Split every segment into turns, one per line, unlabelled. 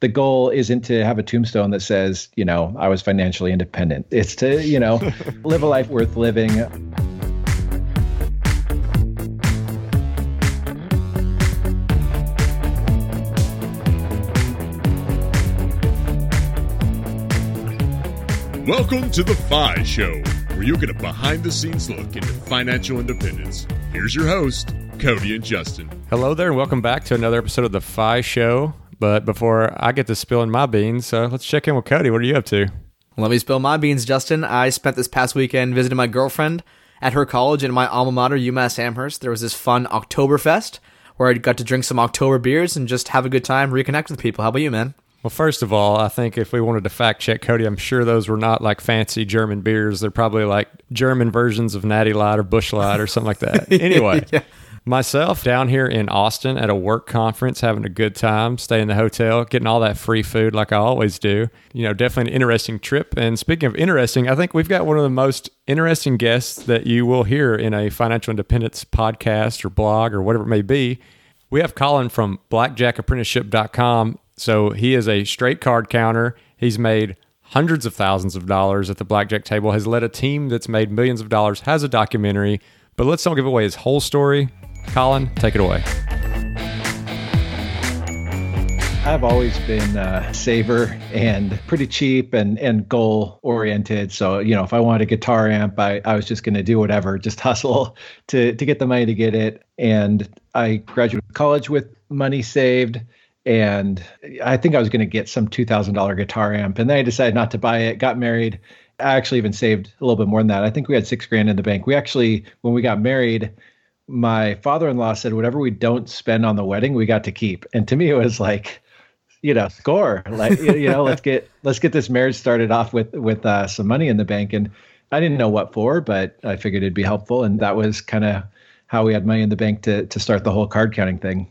the goal isn't to have a tombstone that says, you know, I was financially independent. It's to, you know, live a life worth living.
Welcome to the FI Show, where you get a behind the scenes look into financial independence. Here's your host, Cody and Justin.
Hello there, and welcome back to another episode of the FI Show. But before I get to spilling my beans, uh, let's check in with Cody. What are you up to?
Let me spill my beans, Justin. I spent this past weekend visiting my girlfriend at her college in my alma mater, UMass Amherst. There was this fun Oktoberfest where I got to drink some October beers and just have a good time, reconnect with people. How about you, man?
Well, first of all, I think if we wanted to fact check Cody, I'm sure those were not like fancy German beers. They're probably like German versions of Natty Light or Busch Light or something like that. Anyway, yeah. Myself down here in Austin at a work conference, having a good time, staying in the hotel, getting all that free food like I always do. You know, definitely an interesting trip. And speaking of interesting, I think we've got one of the most interesting guests that you will hear in a financial independence podcast or blog or whatever it may be. We have Colin from blackjackapprenticeship.com. So he is a straight card counter. He's made hundreds of thousands of dollars at the blackjack table, has led a team that's made millions of dollars, has a documentary. But let's don't give away his whole story. Colin, take it away.
I've always been a saver and pretty cheap and, and goal oriented. So, you know, if I wanted a guitar amp, I, I was just going to do whatever, just hustle to, to get the money to get it. And I graduated college with money saved. And I think I was going to get some $2,000 guitar amp. And then I decided not to buy it, got married. I actually even saved a little bit more than that. I think we had six grand in the bank. We actually, when we got married, my father-in-law said whatever we don't spend on the wedding we got to keep. And to me it was like you know score. Like you know let's get let's get this marriage started off with with uh, some money in the bank. And i didn't know what for but i figured it'd be helpful. And that was kind of how we had money in the bank to to start the whole card counting thing.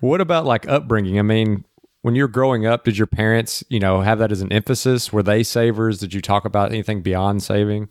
What about like upbringing? I mean when you're growing up did your parents you know have that as an emphasis? Were they savers? Did you talk about anything beyond saving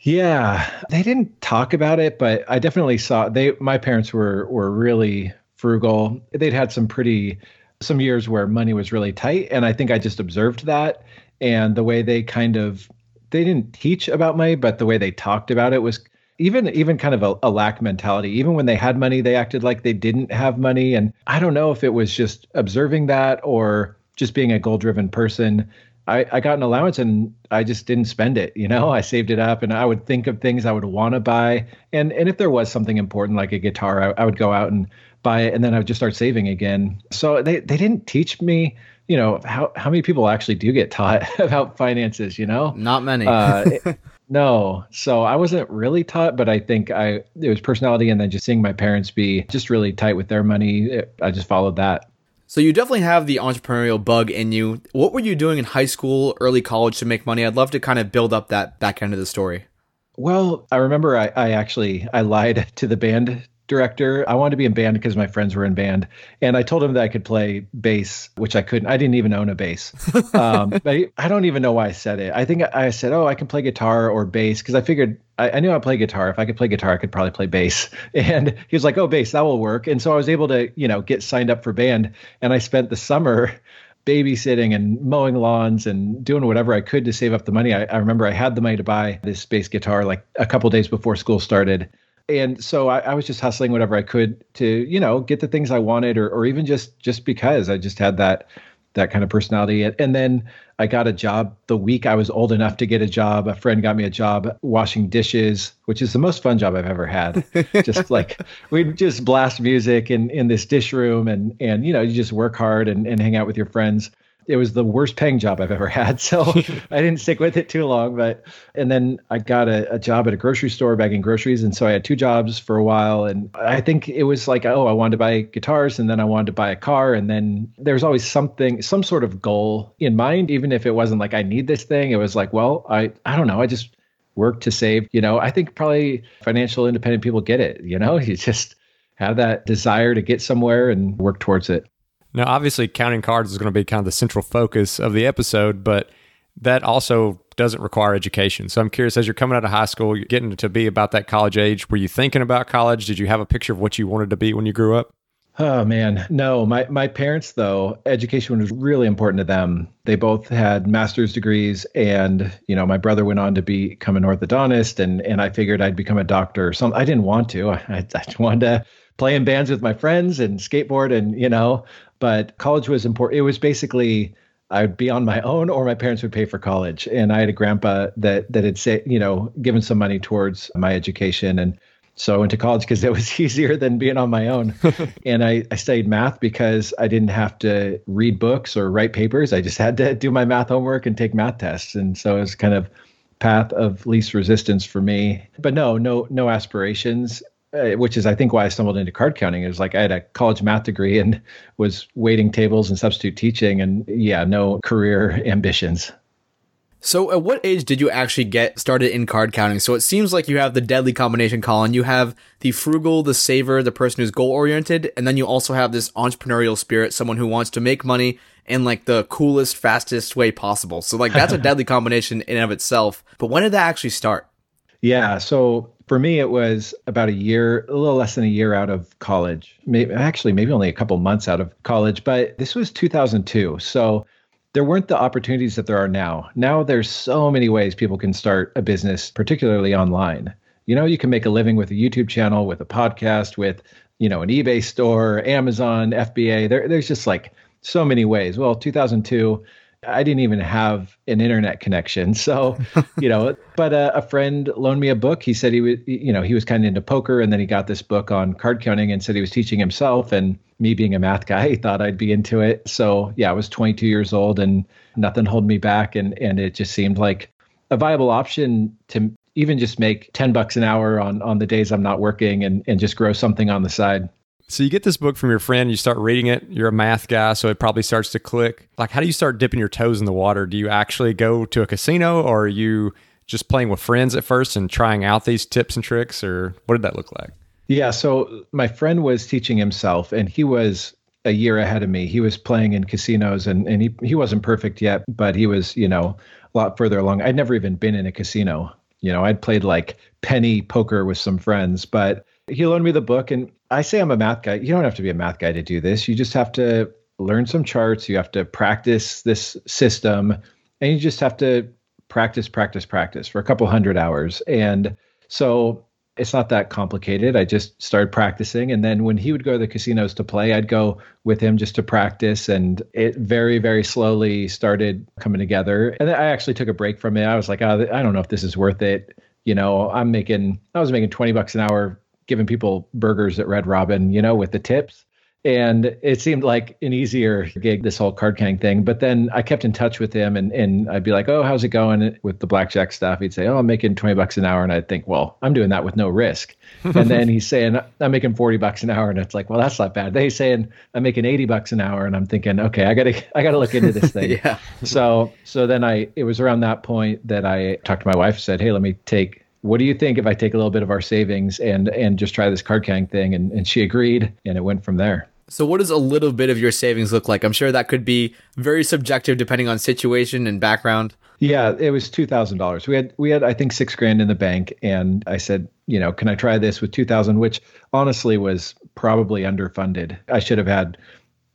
yeah, they didn't talk about it, but I definitely saw they my parents were were really frugal. They'd had some pretty some years where money was really tight and I think I just observed that and the way they kind of they didn't teach about money, but the way they talked about it was even even kind of a, a, lack mentality. Even when they had money, they acted like they didn't have money. And I don't know if it was just observing that or just being a goal driven person. I, I got an allowance and I just didn't spend it. You know, I saved it up and I would think of things I would want to buy. And and if there was something important like a guitar, I, I would go out and buy it and then I would just start saving again. So they, they didn't teach me, you know, how, how many people actually do get taught about finances, you know?
Not many. uh,
no. So I wasn't really taught, but I think I it was personality and then just seeing my parents be just really tight with their money. I just followed that.
So you definitely have the entrepreneurial bug in you. What were you doing in high school, early college to make money? I'd love to kind of build up that back end of the story.
Well, I remember I, I actually I lied to the band director. I wanted to be in band because my friends were in band, and I told him that I could play bass, which I couldn't. I didn't even own a bass. Um, but I, I, don't even know why I said it. I think I said, "Oh, I can play guitar or bass," because I figured I, I knew I play guitar. If I could play guitar, I could probably play bass. And he was like, "Oh, bass, that will work." And so I was able to, you know, get signed up for band, and I spent the summer babysitting and mowing lawns and doing whatever I could to save up the money. I, I remember I had the money to buy this bass guitar like a couple days before school started and so I, I, was just hustling whatever I could to, you know, get the things I wanted, or, or even just just because I just had that that kind of personality. And then I got a job the week I was old enough to get a job. A friend got me a job washing dishes, which is the most fun job I've ever had. just like we'd just blast music in in this dish room, and and you know you just work hard and and hang out with your friends it was the worst paying job I've ever had. So I didn't stick with it too long. But and then I got a, a, job at a grocery store bagging groceries, and so I had two jobs for a while. And I think it was like, oh, I wanted to buy guitars, and then I wanted to buy a car, and then there was always something, some sort of goal in mind, even if it wasn't like I need this thing. It was like, well, I I don't know, I just work to save. You know, I think probably financial independent people get it. You know, you just have that desire to get somewhere and work towards it.
Now, obviously, counting cards is going to be kind of the central focus of the episode, but that also doesn't require education. So I'm curious, as you're coming out of high school, you're getting to be about that college age, were you thinking about college? Did you have a picture of what you wanted to be when you grew up?
Oh man, no. My my parents though, education was really important to them. They both had master's degrees and, you know, my brother went on to become an orthodontist and and I figured I'd become a doctor or something. I didn't want to. I, I just wanted to play in bands with my friends and skateboard and, you know, but college was important. It was basically I'd be on my own or my parents would pay for college. And I had a grandpa that that had say, you know, given some money towards my education and so I went to college because it was easier than being on my own. and I, I studied math because I didn't have to read books or write papers. I just had to do my math homework and take math tests. And so it was kind of path of least resistance for me. But no, no, no aspirations. Uh, which is, I think, why I stumbled into card counting. Is like I had a college math degree and was waiting tables and substitute teaching, and yeah, no career ambitions.
So, at what age did you actually get started in card counting? So, it seems like you have the deadly combination, Colin. You have the frugal, the saver, the person who's goal oriented, and then you also have this entrepreneurial spirit, someone who wants to make money in like the coolest, fastest way possible. So, like, that's a deadly combination in and of itself. But when did that actually start?
Yeah. So, for me, it was about a year, a little less than a year out of college. Maybe, actually, maybe only a couple months out of college, but this was 2002. So, there weren't the opportunities that there are now. Now there's so many ways people can start a business, particularly online. You know, you can make a living with a YouTube channel, with a podcast, with, you know, an eBay store, Amazon, FBA. There, there's just like so many ways. Well, 2002, I didn't even have an internet connection. So, you know, but a, a, friend loaned me a book. He said he was, you know, he was kind of into poker and then he got this book on card counting and said he was teaching himself. And me being a math guy, he thought I'd be into it. So, yeah, I was 22 years old and nothing held me back. And, and it just seemed like a viable option to even just make 10 bucks an hour on, on the days I'm not working and, and just grow something on the side.
So you get this book from your friend, you start reading it. You're a math guy, so it probably starts to click. Like, how do you start dipping your toes in the water? Do you actually go to a casino, or are you just playing with friends at first and trying out these tips and tricks, or what did that look like?
Yeah, so my friend was teaching himself, and he was a year ahead of me. He was playing in casinos, and and he he wasn't perfect yet, but he was you know a lot further along. I'd never even been in a casino. You know, I'd played like penny poker with some friends, but he loaned me the book, and I say I'm a math guy. You don't have to be a math guy to do this. You just have to learn some charts. You have to practice this system, and you just have to practice, practice, practice for a couple hundred hours. And so it's not that complicated. I just started practicing. And then when he would go to the casinos to play, I'd go with him just to practice. And it very, very slowly started coming together. And I actually took a break from it. I was like, oh, I don't know if this is worth it. You know, I'm making, I was making 20 bucks an hour giving people burgers at Red Robin, you know, with the tips. And it seemed like an easier gig, this whole card counting thing. But then I kept in touch with him and, and I'd be like, oh, how's it going with the blackjack stuff? He'd say, oh, I'm making 20 bucks an hour. And I'd think, well, I'm doing that with no risk. and then he's saying, I'm making 40 bucks an hour. And it's like, well, that's not bad. Then he's saying, I'm making 80 bucks an hour. And I'm thinking, okay, I got to, I got to look into this thing.
yeah.
So, so then I, it was around that point that I talked to my wife, said, hey, let me take what do you think if I take a little bit of our savings and and just try this card counting thing? And, and she agreed, and it went from there.
So, what does a little bit of your savings look like? I'm sure that could be very subjective depending on situation and background.
Yeah, it was two thousand dollars. We had we had I think six grand in the bank, and I said, you know, can I try this with two thousand? Which honestly was probably underfunded. I should have had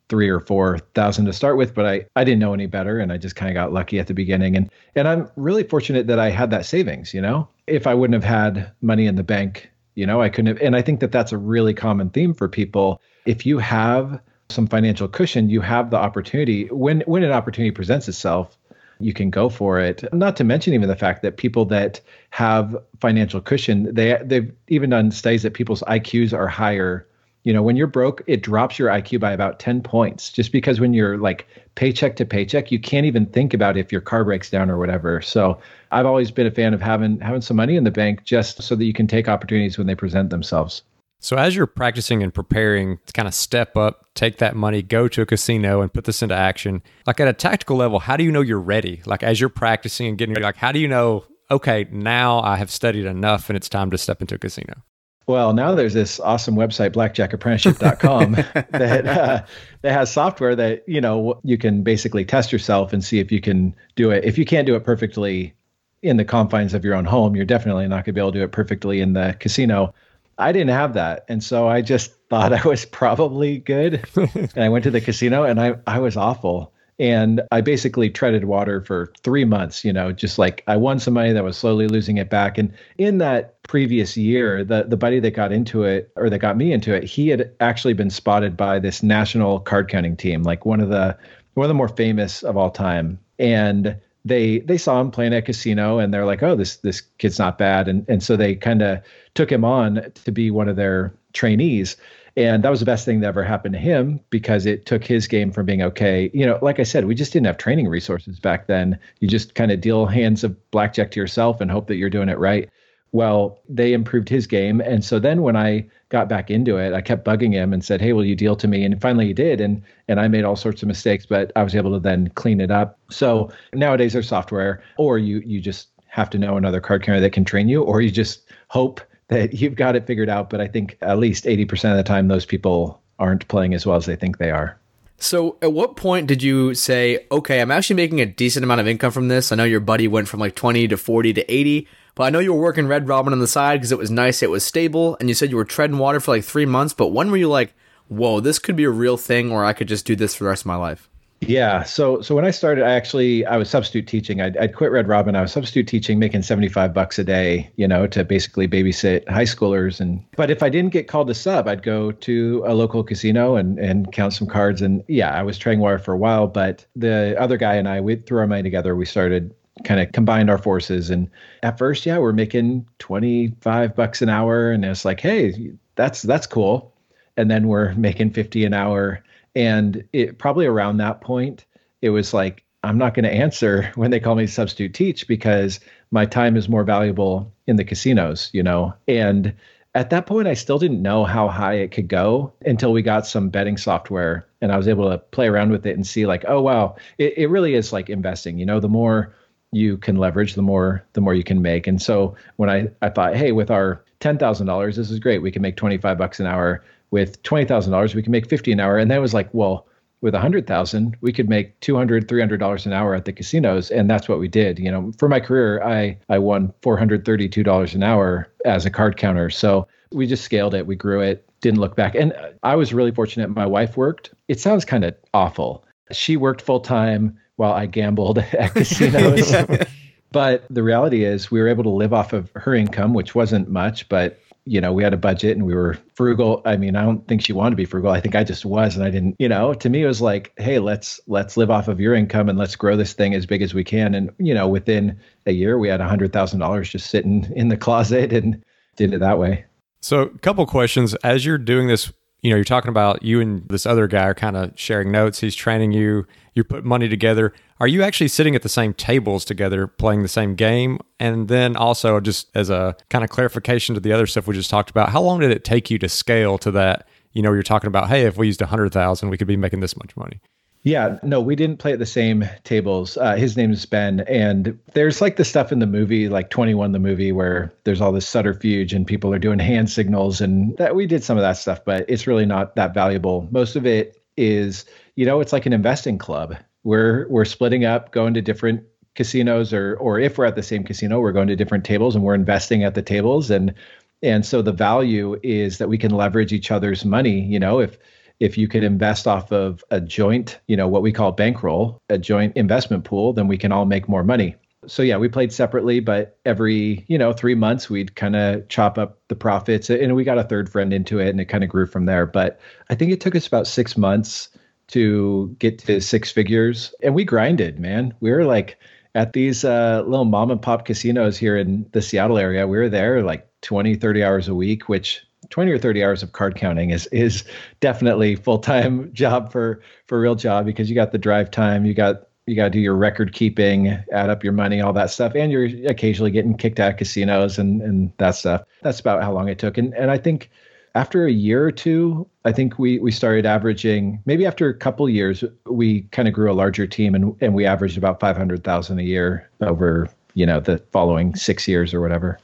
three or four thousand to start with, but I, I didn't know any better and I just kind of got lucky at the beginning. And and I'm really fortunate that I had that savings, you know. If I wouldn't have had money in the bank, you know, I couldn't have and I think that that's a really common theme for people. If you have some financial cushion, you have the opportunity when when an opportunity presents itself, you can go for it. Not to mention even the fact that people that have financial cushion, they they've even done studies that people's IQs are higher you know when you're broke it drops your iq by about 10 points just because when you're like paycheck to paycheck you can't even think about if your car breaks down or whatever. So i've always been a fan of having having some money in the bank just so that you can take opportunities when they present themselves.
So as you're practicing and preparing to kind of step up take that money go to a casino and put this into action like at a tactical level how do you know you're ready? Like as you're practicing and getting like how do you know okay now i have studied enough and it's time to step into a casino
well, now there's this awesome website, blackjackapprenticeship.com, that uh, that has software that you know you can basically test yourself and see if you can do it. If you can't do it perfectly in the confines of your own home, you're definitely not going to be able to do it perfectly in the casino. I didn't have that. And so I just thought I was probably good. and I went to the casino and I, I was awful. And I basically treaded water for three months, you know, just like I won some money that was slowly losing it back. And in that previous year, the, the buddy that got into it or that got me into it, he had actually been spotted by this national card counting team, like one of the one of the more famous of all time. And they they saw him playing at a casino and they're like, oh, this this kid's not bad. And and so they kind of took him on to be one of their trainees. And that was the best thing that ever happened to him because it took his game from being okay. You know, like I said, we just didn't have training resources back then. You just kind of deal hands of blackjack to yourself and hope that you're doing it right. Well, they improved his game. And so then when I got back into it, I kept bugging him and said, Hey, will you deal to me? And finally he did. And and I made all sorts of mistakes, but I was able to then clean it up. So nowadays there's software, or you you just have to know another card counter that can train you, or you just hope that you've got it figured out. But I think at least 80% of the time, those people aren't playing as well as they think they are.
So, at what point did you say, okay, I'm actually making a decent amount of income from this? I know your buddy went from like 20 to 40 to 80, but I know you were working Red Robin on the side because it was nice, it was stable, and you said you were treading water for like three months. But when were you like, whoa, this could be a real thing, or I could just do this for the rest of my life?
Yeah. So so when I started, I actually I was substitute teaching. I'd, I'd quit Red Robin. I was substitute teaching, making seventy five bucks a day. You know, to basically babysit high schoolers. And but if I didn't get called to sub, I'd go to a local casino and and count some cards. And yeah, I was trading water for a while. But the other guy and I, we threw our money together. We started kind of combined our forces. And at first, yeah, we're making twenty five bucks an hour, and it's like, hey, that's that's cool. And then we're making fifty an hour and it probably around that point, it was like, I'm not going to answer when they call me substitute teach because my time is more valuable in the casinos, you know? And at that point, I still didn't know how high it could go until we got some betting software and I was able to play around with it and see, like, oh, wow, it, it really is like investing. You know, the more you can leverage, the more the more you can make. And so when I, I thought, hey, with our ten thousand dollars, this is great. We can make twenty five bucks an hour with $20,000 we can make 50 an hour. And that was like well with 100,000 we could make 200 $300 an hour at the casinos. And that's what we did. You know for my career I I won $432 an hour as a card counter. So we just scaled it. We grew it. Didn't look back. And I was really fortunate. My wife worked. It sounds kind of awful. She worked full time while I gambled at casinos. But the reality is we were able to live off of her income which wasn't much but you know, we had a budget and we were frugal. I mean, I don't think she wanted to be frugal. I think I just was and I didn't, you know, to me it was like, hey, let's let's live off of your income and let's grow this thing as big as we can. And, you know, within a year we had a hundred thousand dollars just sitting in the closet and did it that way.
So a couple questions. As you're doing this, you know, you're talking about you and this other guy are kind of sharing notes. He's training you, you put money together are you actually sitting at the same tables together playing the same game? And then also, just as a kind of clarification to the other stuff we just talked about, how long did it take you to scale to that? You know, you're talking about, hey, if we used a hundred thousand, we could be making this much money.
Yeah, no, we didn't play at the same tables. Uh, his name is Ben, and there's like the stuff in the movie, like 21, the movie, where there's all this subterfuge and people are doing hand signals, and that we did some of that stuff, but it's really not that valuable. Most of it is, you know, it's like an investing club we're we're splitting up, going to different casinos, or or if we're at the same casino, we're going to different tables and we're investing at the tables, and and so the value is that we can leverage each other's money. You know, if if you can invest off of a joint, you know, what we call bankroll, a joint investment pool, then we can all make more money. So yeah, we played separately, but every, you know, 3 months we'd kind of chop up the profits and we got a third friend into it and it kind of grew from there, but I think it took us about 6 months to get to six figures. And we grinded, man. We were like at these uh, little mom and pop casinos here in the Seattle area. We were there like 20, 30 hours a week, which 20 or 30 hours of card counting is is definitely full-time job for for real job because you got the drive time, you got you got to do your record keeping, add up your money, all that stuff, and you're occasionally getting kicked out of casinos and and that stuff. That's about how long it took. And and I think after a year or two, I think we we started averaging maybe after a couple years, we kind of grew a larger team and and we averaged about five hundred thousand a year over you know the following six years or whatever.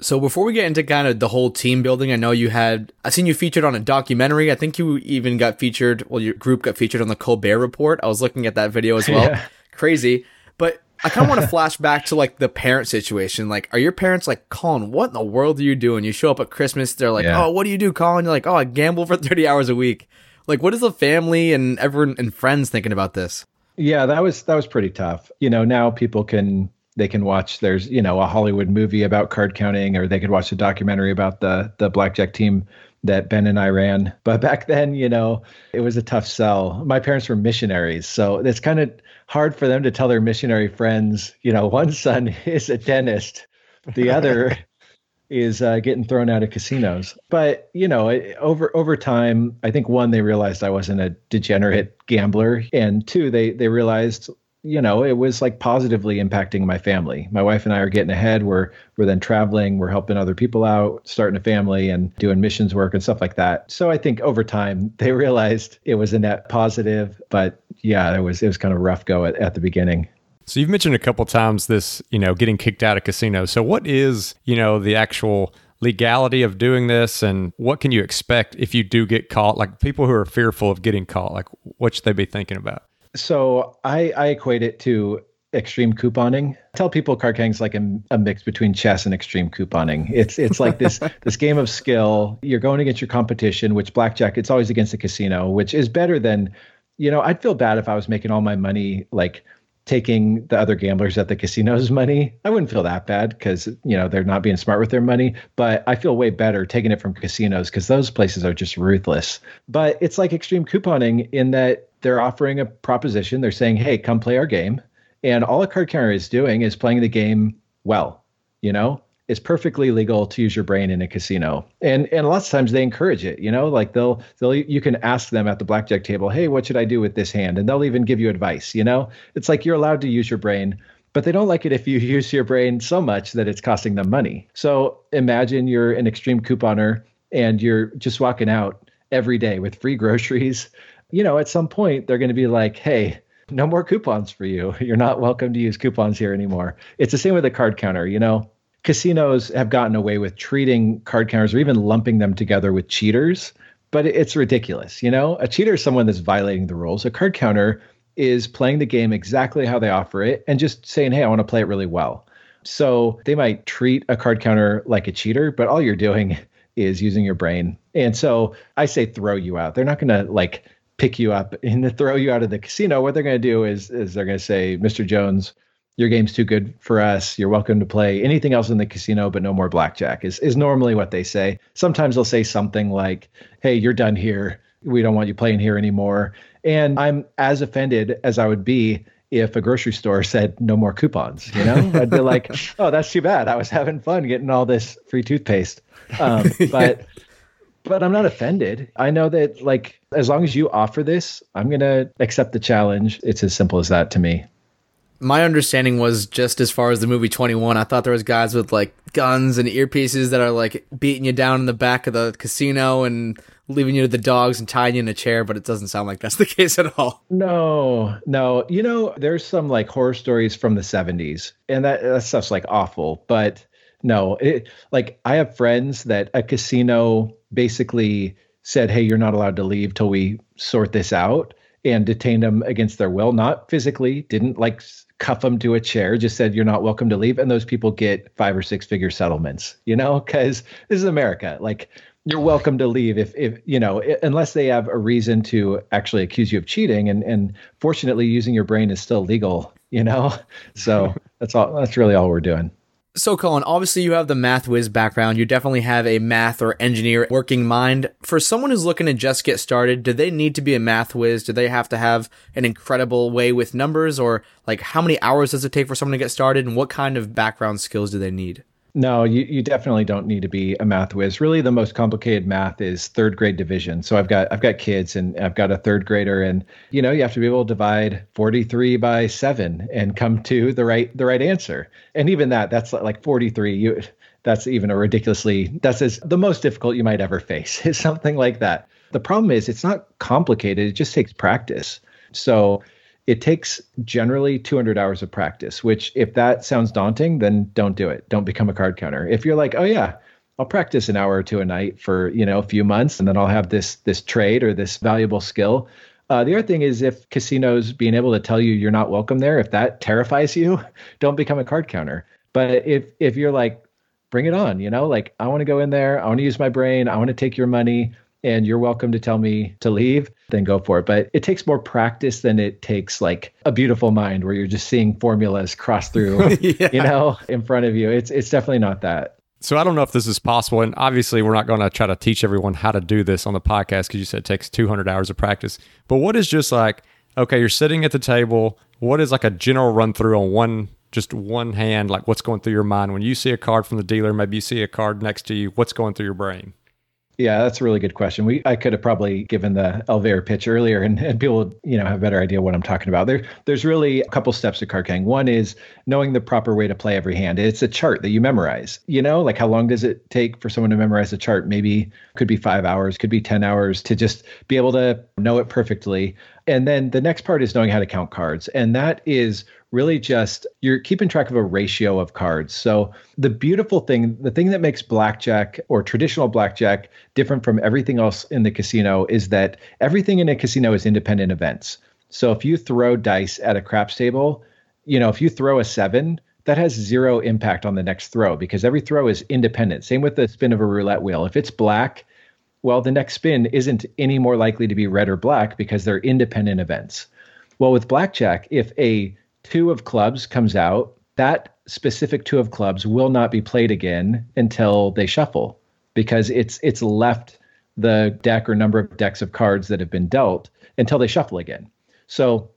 So before we get into kind of the whole team building, I know you had I seen you featured on a documentary. I think you even got featured. Well, your group got featured on the Colbert Report. I was looking at that video as well. Yeah. Crazy. But I kind of want to flash back to like the parent situation. Like, are your parents like, Colin, what in the world are you doing? You show up at Christmas, they're like,
Yeah.
oh, what do you do, Colin? You're like, oh, I gamble for 30 hours a week. Like, what is the family and everyone and friends thinking about this?
Yeah, that was that was pretty tough. You know, now people can they can watch there's, you know, a Hollywood movie about card counting or they could watch a documentary about the the blackjack team that Ben and I ran. But back then, you know, it was a tough sell. My parents were missionaries, so it's kind of hard for them to tell their missionary friends, you know, one son is a dentist, the other is uh, getting thrown out of casinos. But you know, it, over over time, I think one they realized I wasn't a degenerate gambler, and two they they realized you know it was like positively impacting my family. My wife and I are getting ahead. We're we're then traveling. We're helping other people out, starting a family, and doing missions work and stuff like that. So I think over time they realized it was a net positive. But yeah, it was it was kind of rough go at, at the beginning.
So you've mentioned a couple times this, you know, getting kicked out of casinos. So what is, you know, the actual legality of doing this and what can you expect if you do get caught? Like people who are fearful of getting caught, like what should they be thinking about?
So I, I equate it to extreme couponing. I tell people card is like a, a mix between chess and extreme couponing. It's it's like this this game of skill. You're going against your competition, which blackjack it's always against the casino, which is better than, you know, I'd feel bad if I was making all my money like taking the other gamblers at the casinos money. I wouldn't feel that bad because you know they're not being smart with their money, but I feel way better taking it from casinos because those places are just ruthless. But it's like extreme couponing in that they're offering a proposition. They're saying, "Hey, come play our game," and all a card counter is doing is playing the game well. You know, it's perfectly legal to use your brain in a casino. And and lots of times they encourage it you know? Like they'll they'll you can ask them at the blackjack table hey what should i do with this hand? And they'll even give you advice you know? It's like you're allowed to use your brain but they don't like it if you use your brain so much that it's costing them money. So imagine you're an extreme couponer and you're just walking out every day with free groceries you know at some point they're going to be like hey no more coupons for you you're not welcome to use coupons here anymore it's the same with a card counter you know casinos have gotten away with treating card counters or even lumping them together with cheaters, but it's ridiculous. You know, a cheater is someone that's violating the rules. A card counter is playing the game exactly how they offer it and just saying, hey, I want to play it really well. So they might treat a card counter like a cheater, but all you're doing is using your brain. And so I say throw you out. They're not going to like pick you up and throw you out of the casino. What they're going to do is is they're going to say, Mr. Jones, your game's too good for us. You're welcome to play anything else in the casino, but no more blackjack. Is is normally what they say. Sometimes they'll say something like, "Hey, you're done here. We don't want you playing here anymore." And I'm as offended as I would be if a grocery store said no more coupons. You know, I'd be like, "Oh, that's too bad. I was having fun getting all this free toothpaste." Um, but but I'm not offended. I know that like as long as you offer this, I'm gonna accept the challenge. It's as simple as that to me
my understanding was just as far as the movie 21 i thought there was guys with like guns and earpieces that are like beating you down in the back of the casino and leaving you to the dogs and tying you in a chair but it doesn't sound like that's the case at all
no no you know there's some like horror stories from the 70s and that, that stuff's like awful but no it, like i have friends that a casino basically said hey you're not allowed to leave till we sort this out and detained them against their will not physically didn't like cuff them to a chair, just said you're not welcome to leave, and those people get five or six figure settlements. You know, because this is America. Like you're welcome to leave if if you know unless they have a reason to actually accuse you of cheating, and and fortunately using your brain is still legal. You know, so that's all. That's really all we're doing.
So, Colin, obviously you have the math whiz background. You definitely have a math or engineer working mind. For someone who's looking to just get started, do they need to be a math whiz? Do they have to have an incredible way with numbers? Or, like, how many hours does it take for someone to get started? And what kind of background skills do they need?
No, you, you definitely don't need to be a math whiz. Really, the most complicated math is third grade division. So I've got I've got kids and I've got a third grader, and you know you have to be able to divide 43 by seven and come to the right the right answer. And even that, that's like 43. You that's even a ridiculously that's as the most difficult you might ever face is something like that. The problem is it's not complicated. It just takes practice. So it takes generally 200 hours of practice, which if that sounds daunting, then don't do it. Don't become a card counter. If you're like, oh yeah, I'll practice an hour or two a night for, you know, a few months and then I'll have this this trade or this valuable skill. Uh, the other thing is if casinos being able to tell you you're not welcome there, if that terrifies you, don't become a card counter. But if if you're like, bring it on, you know, like I want to go in there, I want to use my brain, I want to take your money, and you're welcome to tell me to leave, then go for it. But it takes more practice than it takes like a beautiful mind where you're just seeing formulas cross through, yeah. you know, in front of you. It's it's definitely not that.
So I don't know if this is possible, and obviously we're not going to try to teach everyone how to do this on the podcast because you said it takes 200 hours of practice. But what is just like, okay, you're sitting at the table. What is like a general run through on one, just one hand, like what's going through your mind when you see a card from the dealer? Maybe you see a card next to you. What's going through your brain?
Yeah, that's a really good question. We I could have probably given the elevator pitch earlier, and, and people would, you know have a better idea what I'm talking about. There, there's really a couple steps to card. One is knowing the proper way to play every hand. It's a chart that you memorize. You know, like how long does it take for someone to memorize a chart? Maybe could be five hours, could be ten hours to just be able to know it perfectly. And then the next part is knowing how to count cards, and that is really just you're keeping track of a ratio of cards. So the beautiful thing, the thing that makes blackjack or traditional blackjack different from everything else in the casino is that everything in a casino is independent events. So if you throw dice at a craps table, you know, if you throw a 7, that has zero impact on the next throw because every throw is independent. Same with the spin of a roulette wheel. If it's black, well, the next spin isn't any more likely to be red or black because they're independent events. Well, with blackjack, if a two of clubs comes out, that specific two of clubs will not be played again until they shuffle because it's it's left the deck or number of decks of cards that have been dealt until they shuffle again. So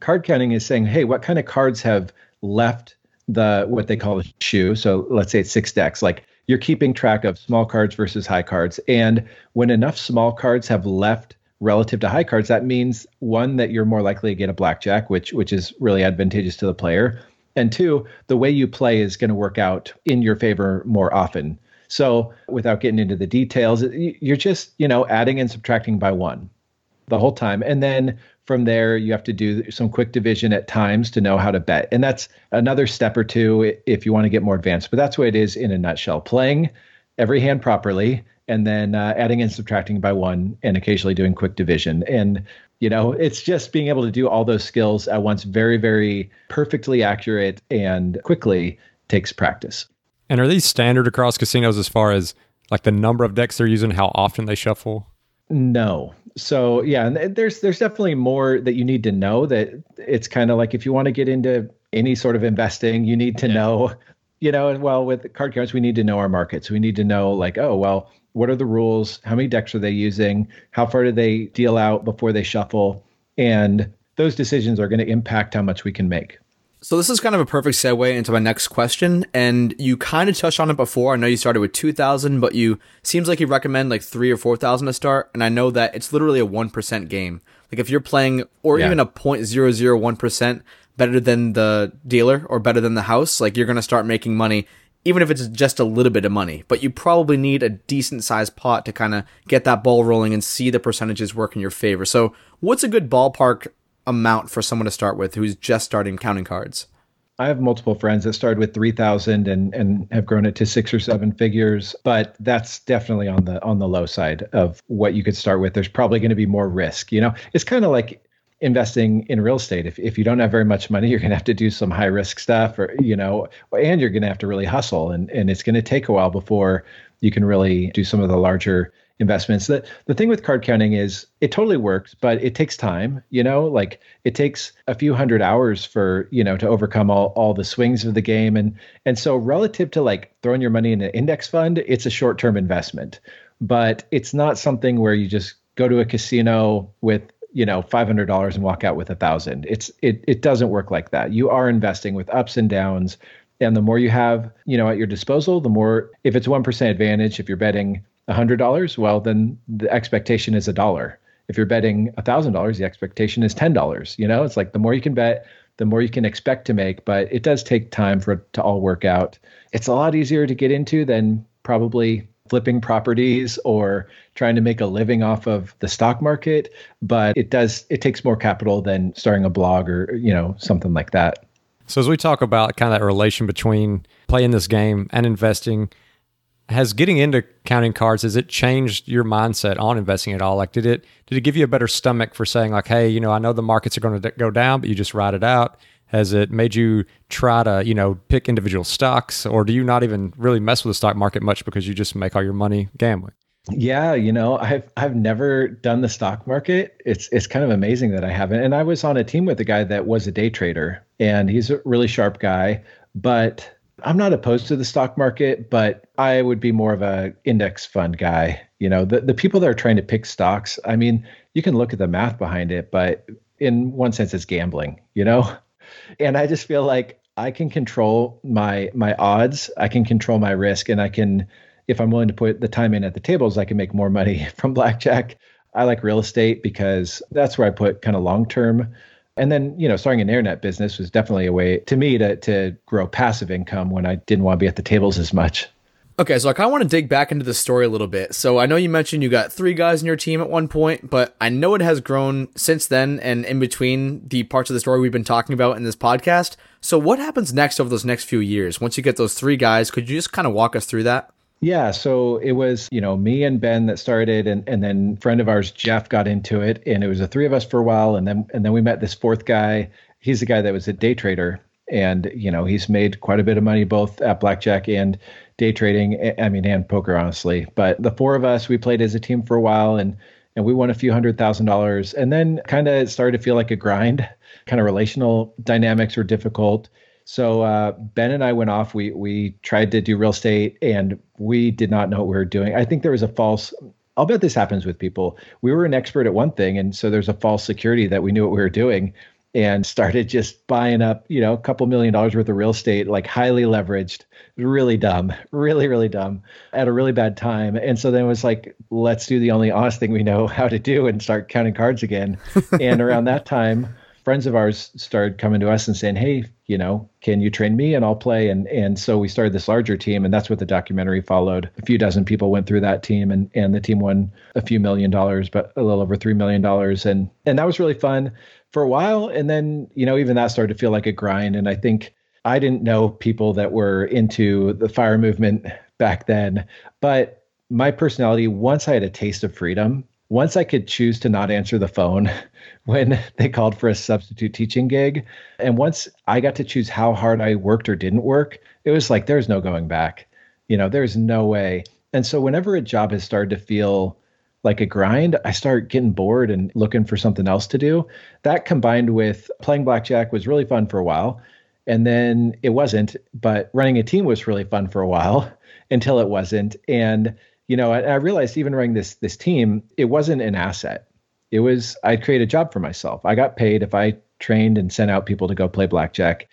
card counting is saying, hey, what kind of cards have left the what they call a shoe? So let's say it's six decks. Like you're keeping track of small cards versus high cards. And when enough small cards have left relative to high cards, that means one that you're more likely to get a blackjack, which which is really advantageous to the player, and two, the way you play is going to work out in your favor more often. So, without getting into the details, you're just you know adding and subtracting by one the whole time, and then from there you have to do some quick division at times to know how to bet, and that's another step or two if you want to get more advanced. But that's what it is in a nutshell: playing every hand properly and then uh, adding and subtracting by one and occasionally doing quick division. And you know it's just being able to do all those skills at once very very perfectly accurate and quickly takes practice.
And are these standard across casinos as far as like the number of decks they're using how often they shuffle?
No. So yeah and there's there's definitely more that you need to know that it's kind of like if you want to get into any sort of investing you need to yeah. know you know well with card counts we need to know our markets. We need to know like oh well what are the rules? How many decks are they using? How far do they deal out before they shuffle? And those decisions are going to impact how much we can make.
So this is kind of a perfect segue into my next question, and you kind of touched on it before. I know you started with two thousand, but you seems like you recommend like three or four thousand to start, and I know that it's literally a one percent game. Like if you're playing, or yeah. even a point zero zero one percent better than the dealer or better than the house, like you're gonna start making money even if it's just a little bit of money. But you probably need a decent sized pot to kind of get that ball rolling and see the percentages work in your favor. So, what's a good ballpark amount for someone to start with who's just starting counting cards?
I have multiple friends that started with 3000 and and have grown it to 6 or 7 figures, but that's definitely on the on the low side of what you could start with. There's probably going to be more risk, you know. It's kind of like investing in real estate. If, if you don't have very much money, you're going to have to do some high risk stuff or, you know, and you're going to have to really hustle and, and it's going to take a while before you can really do some of the larger investments. The, the thing with card counting is it totally works, but it takes time, you know, like it takes a few hundred hours for, you know, to overcome all, all the swings of the game. And, and so relative to like throwing your money in an index fund, it's a short-term investment, but it's not something where you just go to a casino with you know $500 and walk out with a thousand. It's it, it doesn't work like that. You are investing with ups and downs and the more you have you know at your disposal the more if it's 1% advantage if you're betting $100 well then the expectation is a dollar. If you're betting $1000 the expectation is $10 you know? It's like the more you can bet the more you can expect to make but it does take time for it to all work out. It's a lot easier to get into than probably flipping properties or trying to make a living off of the stock market but it does it takes more capital than starting a blog or you know something like that.
So as we talk about kind of that relation between playing this game and investing has getting into counting cards has it changed your mindset on investing at all? Like did it did it give you a better stomach for saying like hey you know i know the markets are going to go down but you just ride it out has it made you try to you know pick individual stocks or do you not even really mess with the stock market much because you just make all your money gambling
yeah, you know, I've I've never done the stock market. It's it's kind of amazing that I haven't. And I was on a team with a guy that was a day trader, and he's a really sharp guy. But I'm not opposed to the stock market, but I would be more of a index fund guy. You know, the, the people that are trying to pick stocks, I mean, you can look at the math behind it, but in one sense it's gambling, you know? And I just feel like I can control my my odds, I can control my risk, and I can if I'm willing to put the time in at the tables, I can make more money from blackjack. I like real estate because that's where I put kind of long term and then, you know, starting an internet business was definitely a way to me to to grow passive income when I didn't want to be at the tables as much.
Okay, so I kind of want to dig back into the story a little bit. So I know you mentioned you got three guys in your team at one point, but I know it has grown since then and in between the parts of the story we've been talking about in this podcast. So what happens next over those next few years? Once you get those three guys, could you just kind of walk us through that?
Yeah, so it was, you know, me and Ben that started and and then friend of ours Jeff got into it and it was the three of us for a while and then and then we met this fourth guy. He's the guy that was a day trader and, you know, he's made quite a bit of money both at blackjack and day trading, I mean and poker honestly. But the four of us we played as a team for a while and and we won a few hundred thousand dollars and then kind of started to feel like a grind. Kind of relational dynamics were difficult so uh, Ben and I went off. We we tried to do real estate, and we did not know what we were doing. I think there was a false. I'll bet this happens with people. We were an expert at one thing, and so there's a false security that we knew what we were doing, and started just buying up, you know, a couple million dollars worth of real estate, like highly leveraged. Really dumb, really really dumb, at a really bad time. And so then it was like, let's do the only honest thing we know how to do and start counting cards again. and around that time friends of ours started coming to us and saying, "Hey, you know, can you train me and I'll play?" And and so we started this larger team, and that's what the documentary followed. A few dozen people went through that team, and and the team won a few million dollars, but a little over three million dollars, and and that was really fun for a while. And then you know, even that started to feel like a grind. And I think I didn't know people that were into the fire movement back then, but my personality, once I had a taste of freedom, once I could choose to not answer the phone when they called for a substitute teaching gig, and once I got to choose how hard I worked or didn't work, it was like there's no going back. You know, there's no way. And so whenever a job has started to feel like a grind, I start getting bored and looking for something else to do. That combined with playing blackjack was really fun for a while. And then it wasn't, but running a team was really fun for a while until it wasn't. And you know, I, I realized even running this this team, it wasn't an asset. It was I'd create a job for myself. I got paid if I trained and sent out people to go play blackjack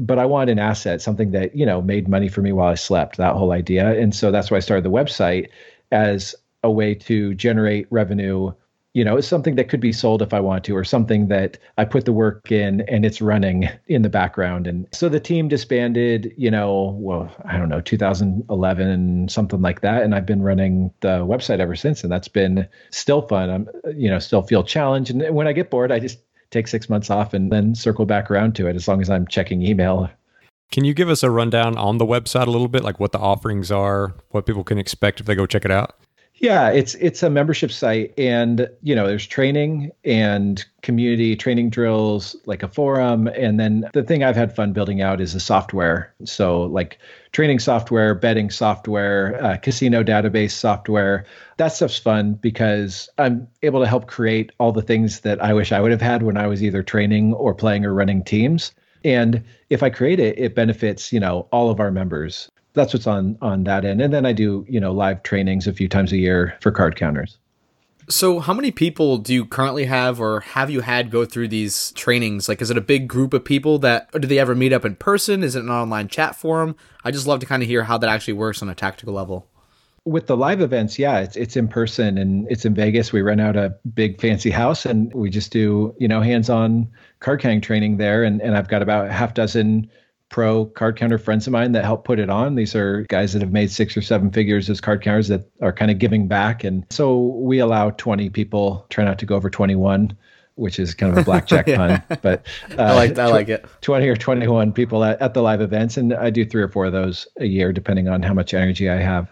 but I wanted an asset, something that, you know, made money for me while I slept, that whole idea. And so that's why I started the website as a way to generate revenue you know, it's something that could be sold if I want to, or something that I put the work in and it's running in the background. And so the team disbanded, you know, well, I don't know, 2011, something like that. And I've been running the website ever since. And that's been still fun. I'm, you know, still feel challenged. And when I get bored, I just take six months off and then circle back around to it as long as I'm checking email.
Can you give us a rundown on the website a little bit, like what the offerings are, what people can expect if they go check it out?
Yeah, it's it's a membership site, and you know, there's training and community training drills, like a forum, and then the thing I've had fun building out is the software. So, like training software, betting software, uh, casino database software. That stuff's fun because I'm able to help create all the things that I wish I would have had when I was either training or playing or running teams. And if I create it, it benefits you know all of our members that's what's on on that end. And then I do, you know, live trainings a few times a year for card counters.
So, how many people do you currently have, or have you had go through these trainings? Like, is it a big group of people that, or do they ever meet up in person? Is it an online chat forum? I just love to kind of hear how that actually works on a tactical level.
With the live events, yeah, it's it's in person and it's in Vegas. We rent out a big fancy house and we just do, you know, hands-on card counting training there. And and I've got about a half dozen pro card counter friends of mine that help put it on. These are guys that have made six or seven figures as card counters that are kind of giving back. And so we allow 20 people, try not to go over 21, which is kind of a blackjack yeah. pun. But
uh, I like I like it.
20 or 21 people at, at the live events. And I do three or four of those a year, depending on how much energy I have.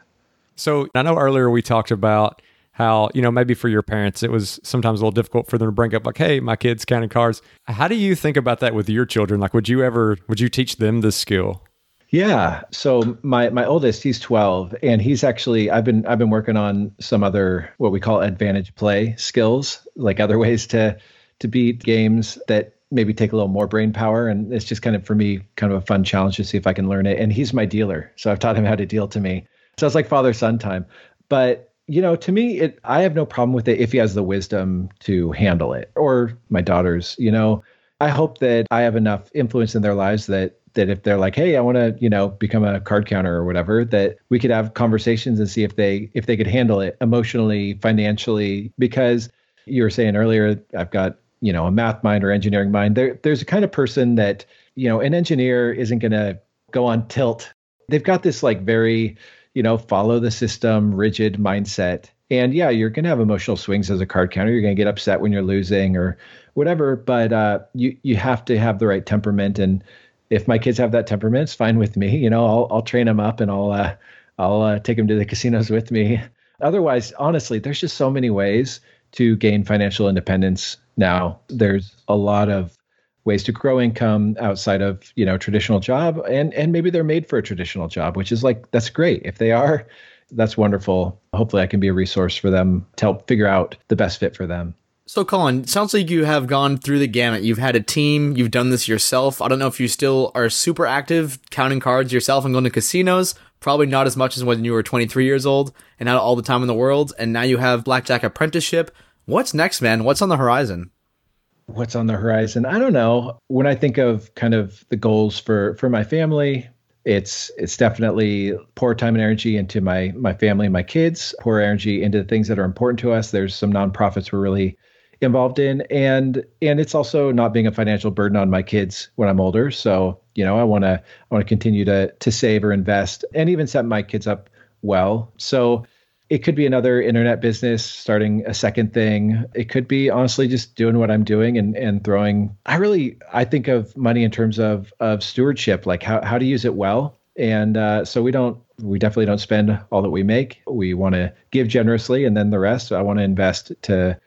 So I know earlier we talked about how, you know, maybe for your parents, it was sometimes a little difficult for them to bring up, like, hey, my kid's counting cards. How do you think about that with your children? Like, would you ever, would you teach them this skill?
Yeah. So my my oldest, he's 12 and he's actually I've been I've been working on some other what we call advantage play skills, like other ways to to beat games that maybe take a little more brain power and it's just kind of for me kind of a fun challenge to see if I can learn it and he's my dealer. So I've taught him how to deal to me. So it's like father son time. But you know, to me, it I have no problem with it if he has the wisdom to handle it. Or my daughters, you know, I hope that I have enough influence in their lives that that if they're like, hey, I want to, you know, become a card counter or whatever, that we could have conversations and see if they if they could handle it emotionally, financially, because you were saying earlier, I've got, you know, a math mind or engineering mind. There there's a kind of person that, you know, an engineer isn't gonna go on tilt. They've got this like very you know, follow the system, rigid mindset. And yeah, you're going to have emotional swings as a card counter. You're going to get upset when you're losing or whatever, but uh, you you have to have the right temperament. And if my kids have that temperament, it's fine with me. You know, I'll I'll train them up and I'll uh, I'll uh, take them to the casinos with me. Otherwise, honestly, there's just so many ways to gain financial independence now. There's a lot of ways to grow income outside of you know traditional job and and maybe they're made for a traditional job which is like that's great. If they are that's wonderful. Hopefully i can be a resource for them to help figure out the best fit for them.
So colin sounds like you have gone through the gamut. You've had a team. You've done this yourself. I don't know if you still are super active counting cards yourself and going to casinos. Probably not as much as when you were 23 years old and had all the time in the world. And now you have blackjack apprenticeship. What's next man? What's on the horizon
what's on the horizon. I don't know. When i think of kind of the goals for for my family it's it's definitely pour time and energy into my my family and my kids pour energy into the things that are important to us. There's some nonprofits we're really involved in. And and it's also not being a financial burden on my kids when i'm older. So you know i want to i want to continue to to save or invest and even set my kids up well. So it could be another internet business, starting a second thing. It could be honestly just doing what I'm doing and and throwing. I really I think of money in terms of of stewardship, like how how to use it well. And uh, so we don't we definitely don't spend all that we make. We want to give generously, and then the rest I want to invest to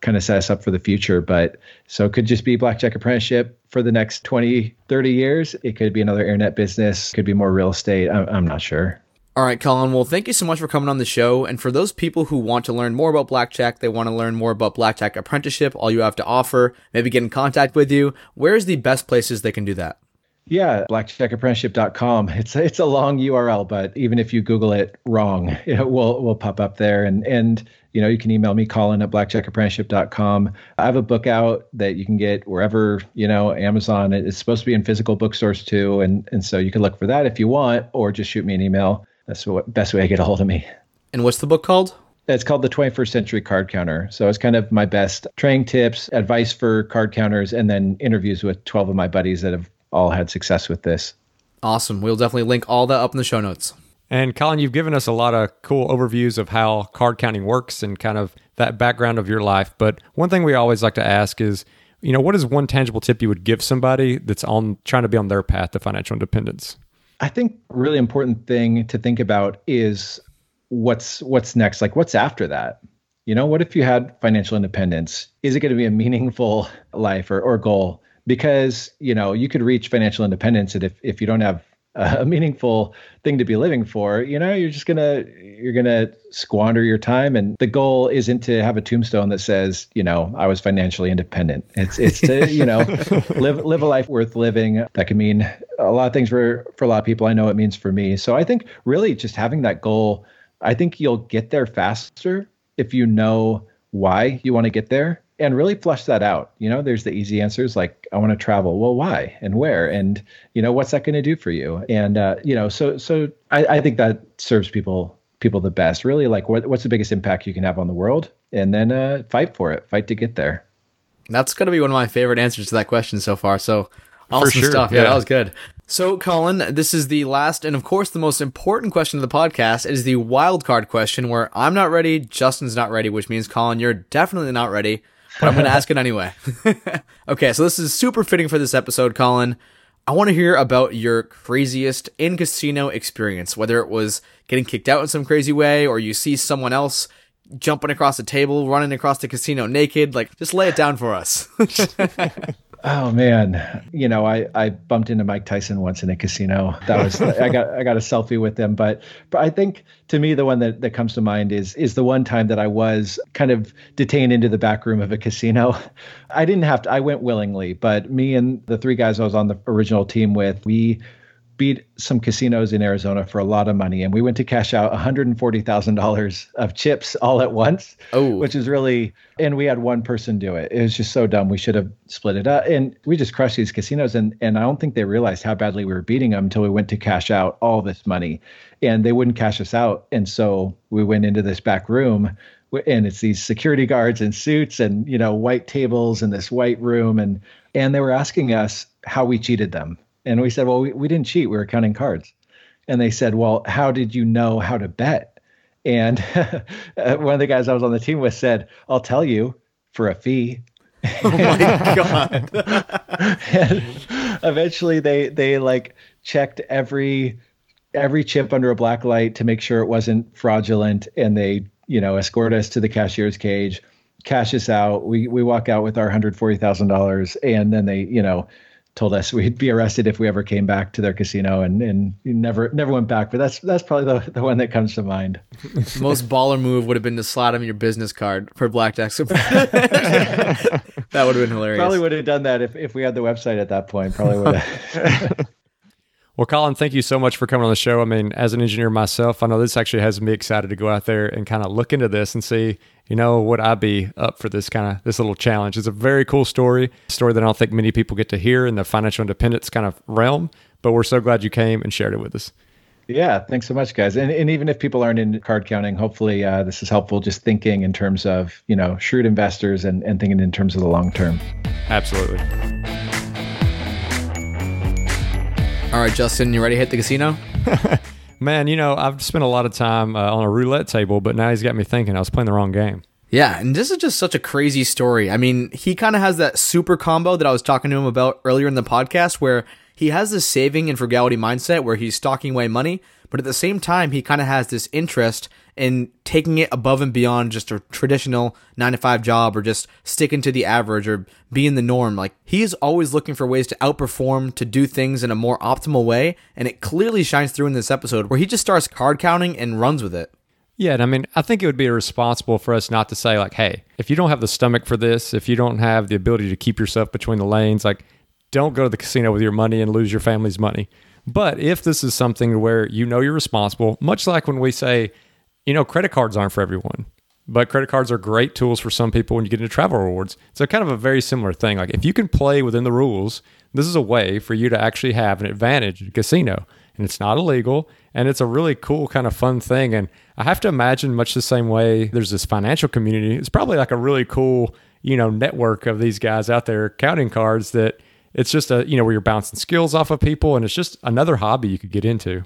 kind of set us up for the future. But so it could just be blackjack apprenticeship for the next 20, 30 years. It could be another internet business, could be more real estate. I'm, I'm not sure.
All right, Colin. Well, thank you so much for coming on the show. And for those people who want to learn more about Blackjack, they want to learn more about Blackjack Apprenticeship, all you have to offer, maybe get in contact with you, where's the best places they can do that?
Yeah, blackjackapprenticeship.com. It's it's a long URL, but even if you Google it wrong, it will will pop up there. And and you know you can email me Colin at blackjackapprenticeship.com. I have a book out that you can get wherever you know Amazon. It's supposed to be in physical bookstores too, and and so you can look for that if you want, or just shoot me an email that's the best way to get a hold of me.
And what's the book called?
It's called The 21st Century Card Counter. So it's kind of my best training tips, advice for card counters, and then interviews with 12 of my buddies that have all had success with this.
Awesome. We'll definitely link all that up in the show notes.
And Colin, you've given us a lot of cool overviews of how card counting works and kind of that background of your life. But one thing we always like to ask is, you know, what is one tangible tip you would give somebody that's on trying to be on their path to financial independence?
I think really important thing to think about is what's what's next. Like what's after that? You know, what if you had financial independence? Is it going to be a meaningful life or, or goal? Because, you know, you could reach financial independence and if, if you don't have a meaningful thing to be living for you know you're just gonna you're gonna squander your time. And the goal isn't to have a tombstone that says you know i was financially independent. It's it's to you know live live a life worth living. That can mean a lot of things for for a lot of people. I know it means for me. So i think really just having that goal i think you'll get there faster if you know why you want to get there and really flush that out. You know, there's the easy answers like I want to travel. Well, why and where? And you know, what's that going to do for you? And uh, you know, so so I, I think that serves people people the best. Really, like what what's the biggest impact you can have on the world, and then uh, fight for it, fight to get there.
That's going to be one of my favorite answers to that question so far. So awesome sure. stuff. Yeah. yeah, that was good. So, Colin, this is the last and, of course, the most important question of the podcast. It is the wild card question where I'm not ready, Justin's not ready, which means, Colin, you're definitely not ready but I'm going to ask it anyway. okay, so this is super fitting for this episode, Colin. I want to hear about your craziest in casino experience, whether it was getting kicked out in some crazy way or you see someone else jumping across the table, running across the casino naked. Like, just lay it down for us.
Oh man, you know, I, I bumped into Mike Tyson once in a casino. That was I got I got a selfie with him, but but I think to me the one that, that comes to mind is is the one time that I was kind of detained into the back room of a casino. I didn't have to I went willingly, but me and the three guys I was on the original team with, we beat some casinos in Arizona for a lot of money, and we went to cash out $140,000 of chips all at once,
Oh.
which is really, and we had one person do it. It was just so dumb. We should have split it up, and we just crushed these casinos, and and I don't think they realized how badly we were beating them until we went to cash out all this money, and they wouldn't cash us out, and so we went into this back room. And it's these security guards in suits and you know white tables in this white room and and they were asking us how we cheated them and we said, well, we, we didn't cheat. We were counting cards. And they said, well, how did you know how to bet? And one of the guys I was on the team with said, I'll tell you for a fee.
oh my God.
and eventually they, they like checked every, every chip under a black light to make sure it wasn't fraudulent. And they, you know, escort us to the cashier's cage, cash us out. We, we walk out with our $140,000 and then they, you know, told us we'd be arrested if we ever came back to their casino and and never never went back but that's that's probably the, the one that comes to mind
Most baller move would have been to slide him your business card for blackjack. that would have been hilarious.
probably would have done that if, if we had the website at that point probably would have
Well, Colin, thank you so much for coming on the show. I mean, as an engineer myself, I know this actually has me excited to go out there and kind of look into this and see, you know, would I be up for this kind of this little challenge? It's a very cool story, a story that I don't think many people get to hear in the financial independence kind of realm. But we're so glad you came and shared it with us.
yeah thanks so much guys and, and even if people aren't in card counting hopefully uh, this is helpful just thinking in terms of you know shrewd investors and, and thinking in terms of the long term
Absolutely.
All right, Justin, you ready to hit the casino?
Man, you know, I've spent a lot of time uh, on a roulette table, but now he's got me thinking I was playing the wrong game.
Yeah, and this is just such a crazy story. I mean, he kind of has that super combo that I was talking to him about earlier in the podcast where he has this saving and frugality mindset where he's stocking away money, but at the same time, he kind of has this interest in taking it above and beyond just a traditional 9 to 5 job or just sticking to the average or being the norm. Like, he is always looking for ways to outperform, to do things in a more optimal way, and it clearly shines through in this episode where he just starts card counting and runs with it.
Yeah, and I mean, I think it would be irresponsible for us not to say, like, hey, if you don't have the stomach for this, if you don't have the ability to keep yourself between the lanes, like, don't go to the casino with your money and lose your family's money. But if this is something where you know you're responsible, much like when we say, you know, credit cards aren't for everyone, but credit cards are great tools for some people when you get into travel rewards. So, kind of a very similar thing. Like, if you can play within the rules, this is a way for you to actually have an advantage at casino. And it's not illegal. And it's a really cool, kind of fun thing. And I have to imagine, much the same way there's this financial community, it's probably like a really cool, you know, network of these guys out there counting cards that it's just a, you know, where you're bouncing skills off of people. And it's just another hobby you could get into.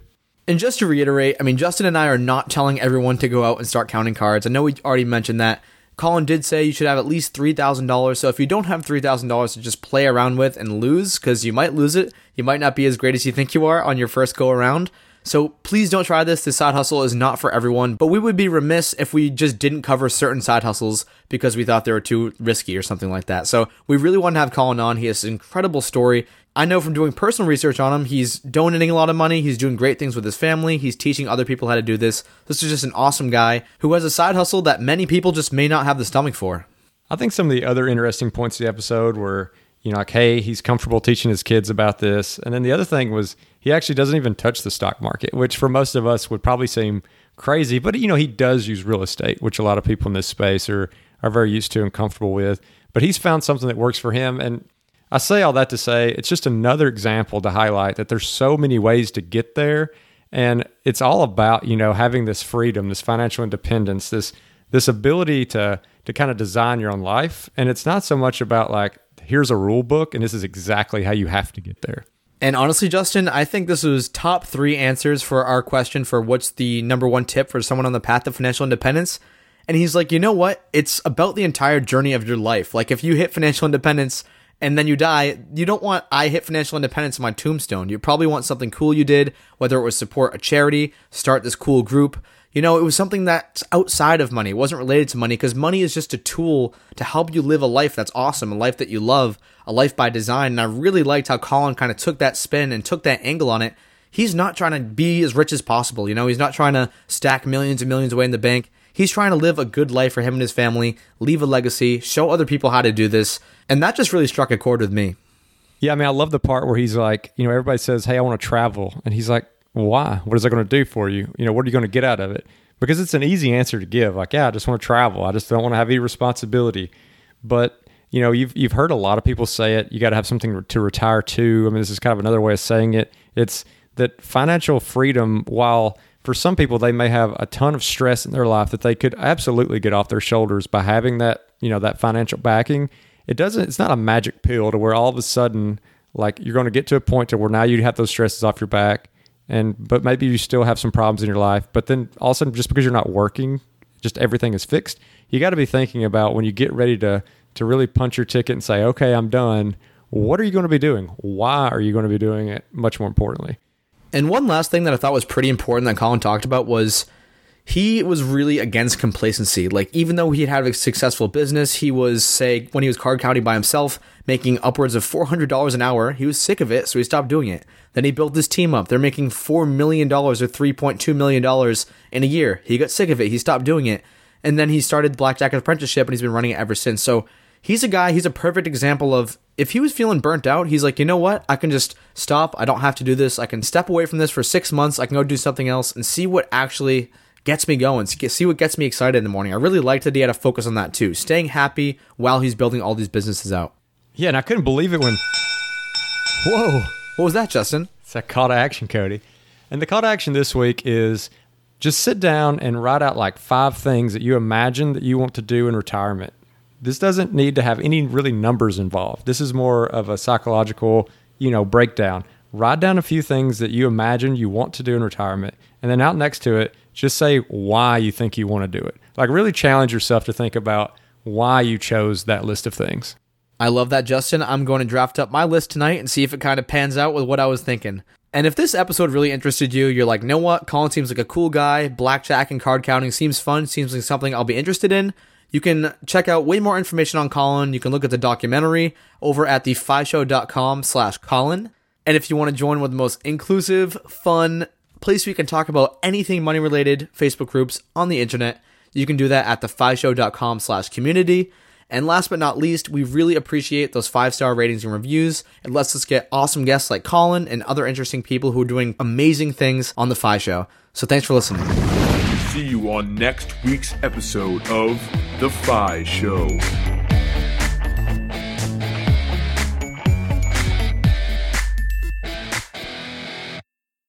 And just to reiterate, I mean, Justin and I are not telling everyone to go out and start counting cards. I know we already mentioned that. Colin did say you should have at least $3,000. So if you don't have $3,000 to just play around with and lose, because you might lose it, you might not be as great as you think you are on your first go around. So please don't try this. This side hustle is not for everyone, but we would be remiss if we just didn't cover certain side hustles because we thought they were too risky or something like that. So we really want to have Colin on. He has an incredible story. I know from doing personal research on him, he's donating a lot of money. He's doing great things with his family. He's teaching other people how to do this. This is just an awesome guy who has a side hustle that many people just may not have the stomach for.
I think some of the other interesting points of the episode were, you know, like, hey, he's comfortable teaching his kids about this. And then the other thing was he actually doesn't even touch the stock market, which for most of us would probably seem crazy. But, you know, he does use real estate, which a lot of people in this space are, are very used to and comfortable with. But he's found something that works for him. And I say all that to say it's just another example to highlight that there's so many ways to get there. And it's all about, you know, having this freedom, this financial independence, this this ability to to kind of design your own life. And it's not so much about like, here's a rule book and this is exactly how you have to get there.
And honestly, Justin, I think this was top three answers for our question for what's the number one tip for someone on the path to financial independence. And he's like, you know what? It's about the entire journey of your life. Like, if you hit financial independence and then you die, you don't want I hit financial independence on my tombstone. You probably want something cool you did, whether it was support a charity, start this cool group. You know, it was something that's outside of money. It wasn't related to money because money is just a tool to help you live a life that's awesome, a life that you love, a life by design. And I really liked how Colin kind of took that spin and took that angle on it. He's not trying to be as rich as possible. You know, he's not trying to stack millions and millions away in the bank. He's trying to live a good life for him and his family, leave a legacy, show other people how to do this. And that just really struck a chord with me.
Yeah, I mean, I love the part where he's like, you know, everybody says, "Hey, I want to travel," and he's like, "Why? What is that going to do for you? You know, what are you going to get out of it?" Because it's an easy answer to give, like, "Yeah, I just want to travel. I just don't want to have any responsibility." But you know, you've you've heard a lot of people say it. You got to have something to retire to. I mean, this is kind of another way of saying it. It's that financial freedom, while for some people they may have a ton of stress in their life that they could absolutely get off their shoulders by having that you know that financial backing it doesn't it's not a magic pill to where all of a sudden like you're going to get to a point to where now you have those stresses off your back and but maybe you still have some problems in your life but then all of a sudden just because you're not working just everything is fixed you got to be thinking about when you get ready to to really punch your ticket and say okay i'm done what are you going to be doing? Why are you going to be doing it? Much more importantly.
And one last thing that I thought was pretty important that Colin talked about was he was really against complacency. Like, even though he had a successful business, he was, say, when he was card counting by himself, making upwards of $400 an hour. He was sick of it, so he stopped doing it. Then he built this team up. They're making $4 million or $3.2 million in a year. He got sick of it. He stopped doing it. And then he started Blackjack Apprenticeship, and he's been running it ever since. So he's a guy, he's a perfect example of if he was feeling burnt out, he's like, you know what? I can just stop. I don't have to do this. I can step away from this for six months. I can go do something else and see what actually gets me going, see what gets me excited in the morning. I really liked that he had a focus on that too, staying happy while he's building all these businesses out.
Yeah, and I couldn't believe it when. Whoa.
What was that, Justin?
It's that call to action, Cody. And the call to action this week is just sit down and write out like five things that you imagine that you want to do in retirement. This doesn't need to have any really numbers involved. This is more of a psychological, you know, breakdown. Write down a few things that you imagine you want to do in retirement, and then out next to it, just say why you think you want to do it. Like really challenge yourself to think about why you chose that list of things.
I love that, Justin. I'm going to draft up my list tonight and see if it kind of pans out with what I was thinking. And if this episode really interested you, you're like, you know what? Colin seems like a cool guy. Blackjack and card counting seems fun. Seems like something I'll be interested in. You can check out way more information on Colin. You can look at the documentary over at thefishow.com slash Colin. And if you want to join one of the most inclusive, fun place you can talk about anything money related Facebook groups on the internet, you can do that at thefishow.com slash community. And last but not least, we really appreciate those five star ratings and reviews. It lets us get awesome guests like Colin and other interesting people who are doing amazing things on the Fi Show. So thanks for listening
see you on next week's episode of The Fi Show.